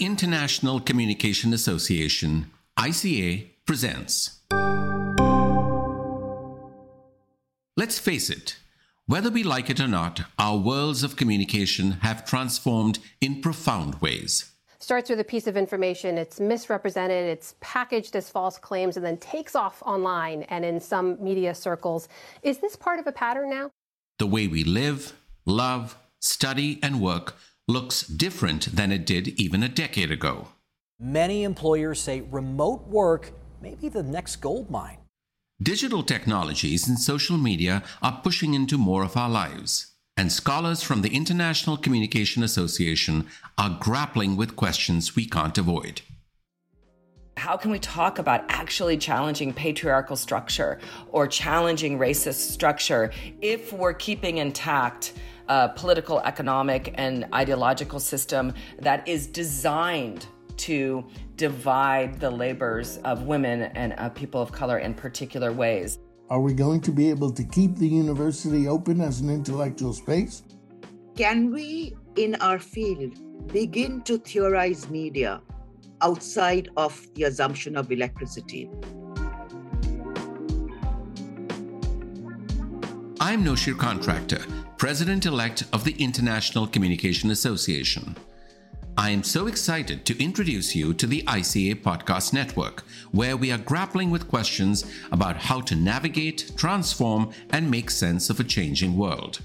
International Communication Association, ICA, presents. Let's face it, whether we like it or not, our worlds of communication have transformed in profound ways. Starts with a piece of information, it's misrepresented, it's packaged as false claims, and then takes off online and in some media circles. Is this part of a pattern now? The way we live, love, study, and work looks different than it did even a decade ago. Many employers say remote work may be the next gold mine. Digital technologies and social media are pushing into more of our lives, and scholars from the International Communication Association are grappling with questions we can't avoid. How can we talk about actually challenging patriarchal structure or challenging racist structure if we're keeping intact a political, economic, and ideological system that is designed to divide the labors of women and uh, people of color in particular ways. Are we going to be able to keep the university open as an intellectual space? Can we, in our field, begin to theorize media outside of the assumption of electricity? I'm Noshir Contractor, President elect of the International Communication Association. I am so excited to introduce you to the ICA Podcast Network, where we are grappling with questions about how to navigate, transform, and make sense of a changing world.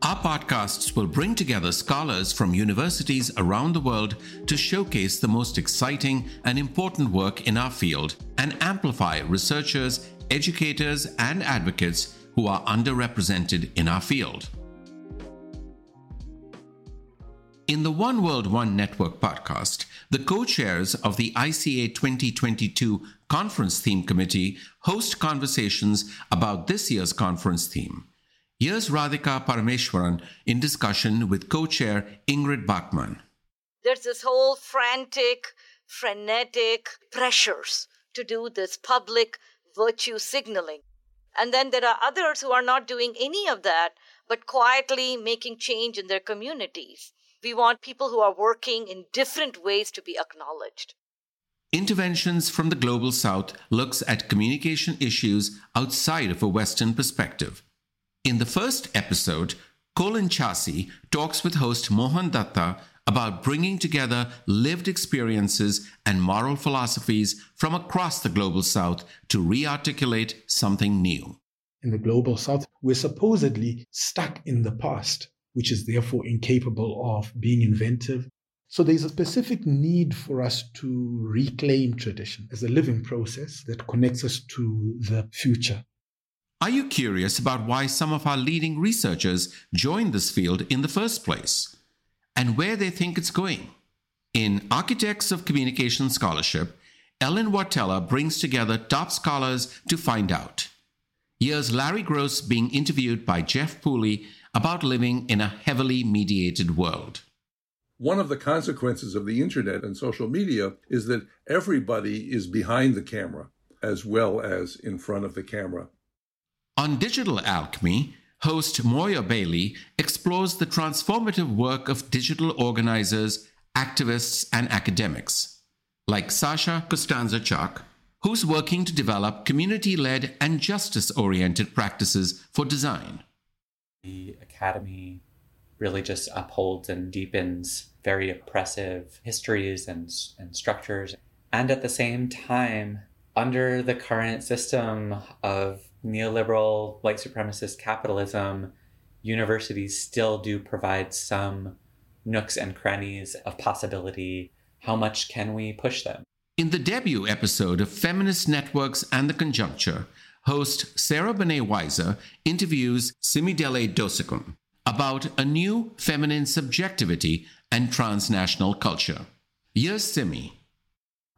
Our podcasts will bring together scholars from universities around the world to showcase the most exciting and important work in our field and amplify researchers, educators, and advocates who are underrepresented in our field. In the One World, One Network podcast, the co chairs of the ICA 2022 Conference Theme Committee host conversations about this year's conference theme. Here's Radhika Parameswaran in discussion with co chair Ingrid Bachmann. There's this whole frantic, frenetic pressures to do this public virtue signaling. And then there are others who are not doing any of that, but quietly making change in their communities. We want people who are working in different ways to be acknowledged. Interventions from the Global South looks at communication issues outside of a Western perspective. In the first episode, Colin Chasi talks with host Mohan Dutta about bringing together lived experiences and moral philosophies from across the Global South to rearticulate something new. In the Global South, we're supposedly stuck in the past which is therefore incapable of being inventive. So there's a specific need for us to reclaim tradition as a living process that connects us to the future. Are you curious about why some of our leading researchers joined this field in the first place and where they think it's going? In Architects of Communication Scholarship, Ellen Wartella brings together top scholars to find out. Here's Larry Gross being interviewed by Jeff Pooley about living in a heavily mediated world. One of the consequences of the internet and social media is that everybody is behind the camera as well as in front of the camera. On Digital Alchemy, host Moya Bailey explores the transformative work of digital organizers, activists, and academics, like Sasha Costanza who's working to develop community led and justice oriented practices for design. The academy really just upholds and deepens very oppressive histories and, and structures. And at the same time, under the current system of neoliberal white supremacist capitalism, universities still do provide some nooks and crannies of possibility. How much can we push them? In the debut episode of Feminist Networks and the Conjuncture, host Sarah Banet-Weiser interviews Simidele Dosekun about a new feminine subjectivity and transnational culture. Here's Simi.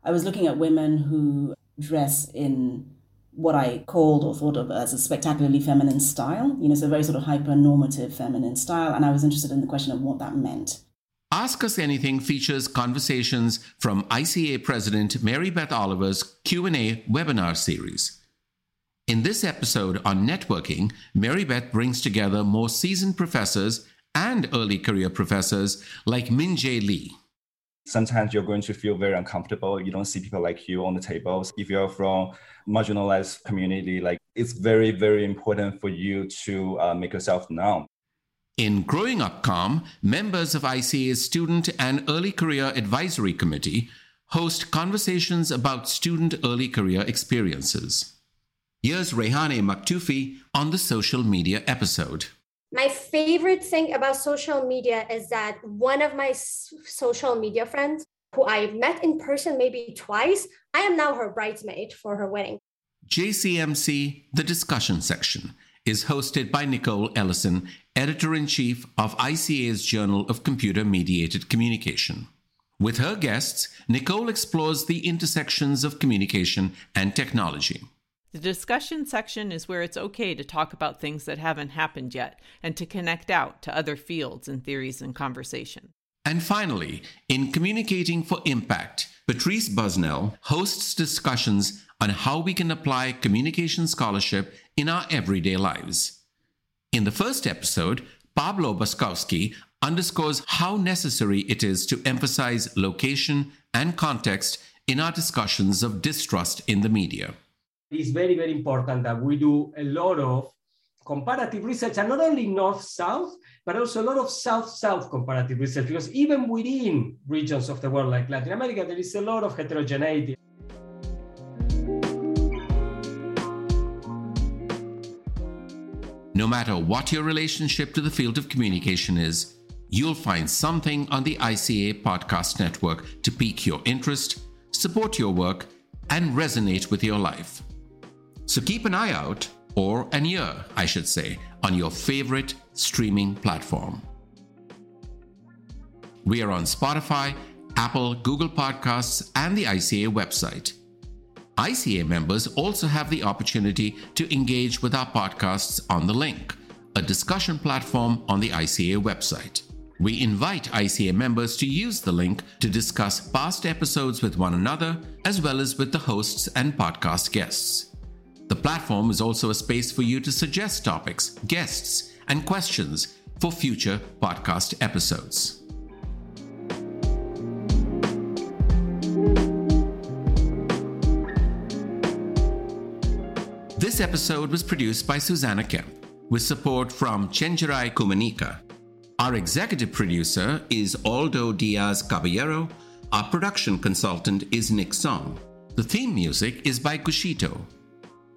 I was looking at women who dress in what I called or thought of as a spectacularly feminine style, you know, so very sort of hyper-normative feminine style, and I was interested in the question of what that meant. Ask Us Anything features conversations from ICA President Mary Beth Oliver's Q&A webinar series. In this episode on networking, Mary Beth brings together more seasoned professors and early career professors like Min Jae Lee. Sometimes you're going to feel very uncomfortable. You don't see people like you on the tables. If you're from marginalized community, like it's very, very important for you to uh, make yourself known. In Growing Up Comm, members of ICA's Student and Early Career Advisory Committee host conversations about student early career experiences. Here's Rehane Maktufi on the social media episode. My favorite thing about social media is that one of my social media friends, who I met in person maybe twice, I am now her bridesmaid for her wedding. JCMC, the discussion section, is hosted by Nicole Ellison, editor in chief of ICA's Journal of Computer Mediated Communication. With her guests, Nicole explores the intersections of communication and technology. The discussion section is where it's okay to talk about things that haven't happened yet and to connect out to other fields and theories and conversation. And finally, in Communicating for Impact, Patrice Buzzanell hosts discussions on how we can apply communication scholarship in our everyday lives. In the first episode, Pablo Boczkowski underscores how necessary it is to emphasize location and context in our discussions of distrust in the media. It's very, very important that we do a lot of comparative research, and not only North South, but also a lot of South South comparative research, because even within regions of the world like Latin America, there is a lot of heterogeneity. No matter what your relationship to the field of communication is, you'll find something on the ICA Podcast Network to pique your interest, support your work, and resonate with your life. So keep an eye out, or an ear, I should say, on your favorite streaming platform. We are on Spotify, Apple, Google Podcasts, and the ICA website. ICA members also have the opportunity to engage with our podcasts on the link, a discussion platform on the ICA website. We invite ICA members to use the link to discuss past episodes with one another, as well as with the hosts and podcast guests. The platform is also a space for you to suggest topics, guests, and questions for future podcast episodes. This episode was produced by Susanna Kemp with support from Chenjerai Kumanyika. Our executive producer is Aldo Diaz Caballero. Our production consultant is Nick Song. The theme music is by Kushito.